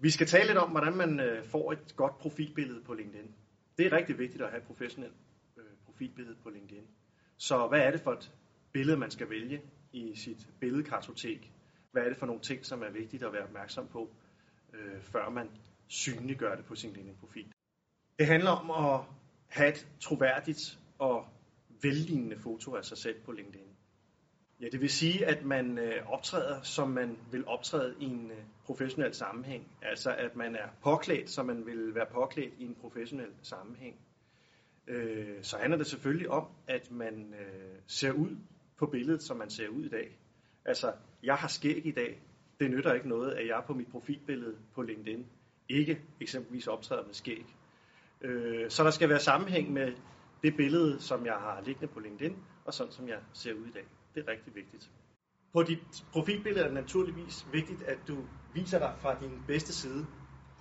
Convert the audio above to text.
Vi skal tale lidt om, hvordan man øh, får et godt profilbillede på LinkedIn. Det er rigtig vigtigt at have et professionelt øh, profilbillede på LinkedIn. Så hvad er det for et billede, man skal vælge i sit billedkartotek? Hvad er det for nogle ting, som er vigtigt at være opmærksom på, øh, før man synliggør det på sin LinkedIn-profil? Det handler om at have et troværdigt og vellignende foto af sig selv på LinkedIn. Ja, det vil sige, at man øh, optræder, som man vil optræde i en øh, professionel sammenhæng. Altså, at man er påklædt, som man vil være påklædt i en professionel sammenhæng. Øh, så handler det selvfølgelig om, at man øh, ser ud på billedet, som man ser ud i dag. Altså, jeg har skæg i dag. Det nytter ikke noget, at jeg på mit profilbillede på LinkedIn ikke eksempelvis optræder med skæg. Øh, så der skal være sammenhæng med det billede, som jeg har liggende på LinkedIn, og sådan som jeg ser ud i dag. Det er rigtig vigtigt. På dit profilbillede er det naturligvis vigtigt, at du viser dig fra din bedste side.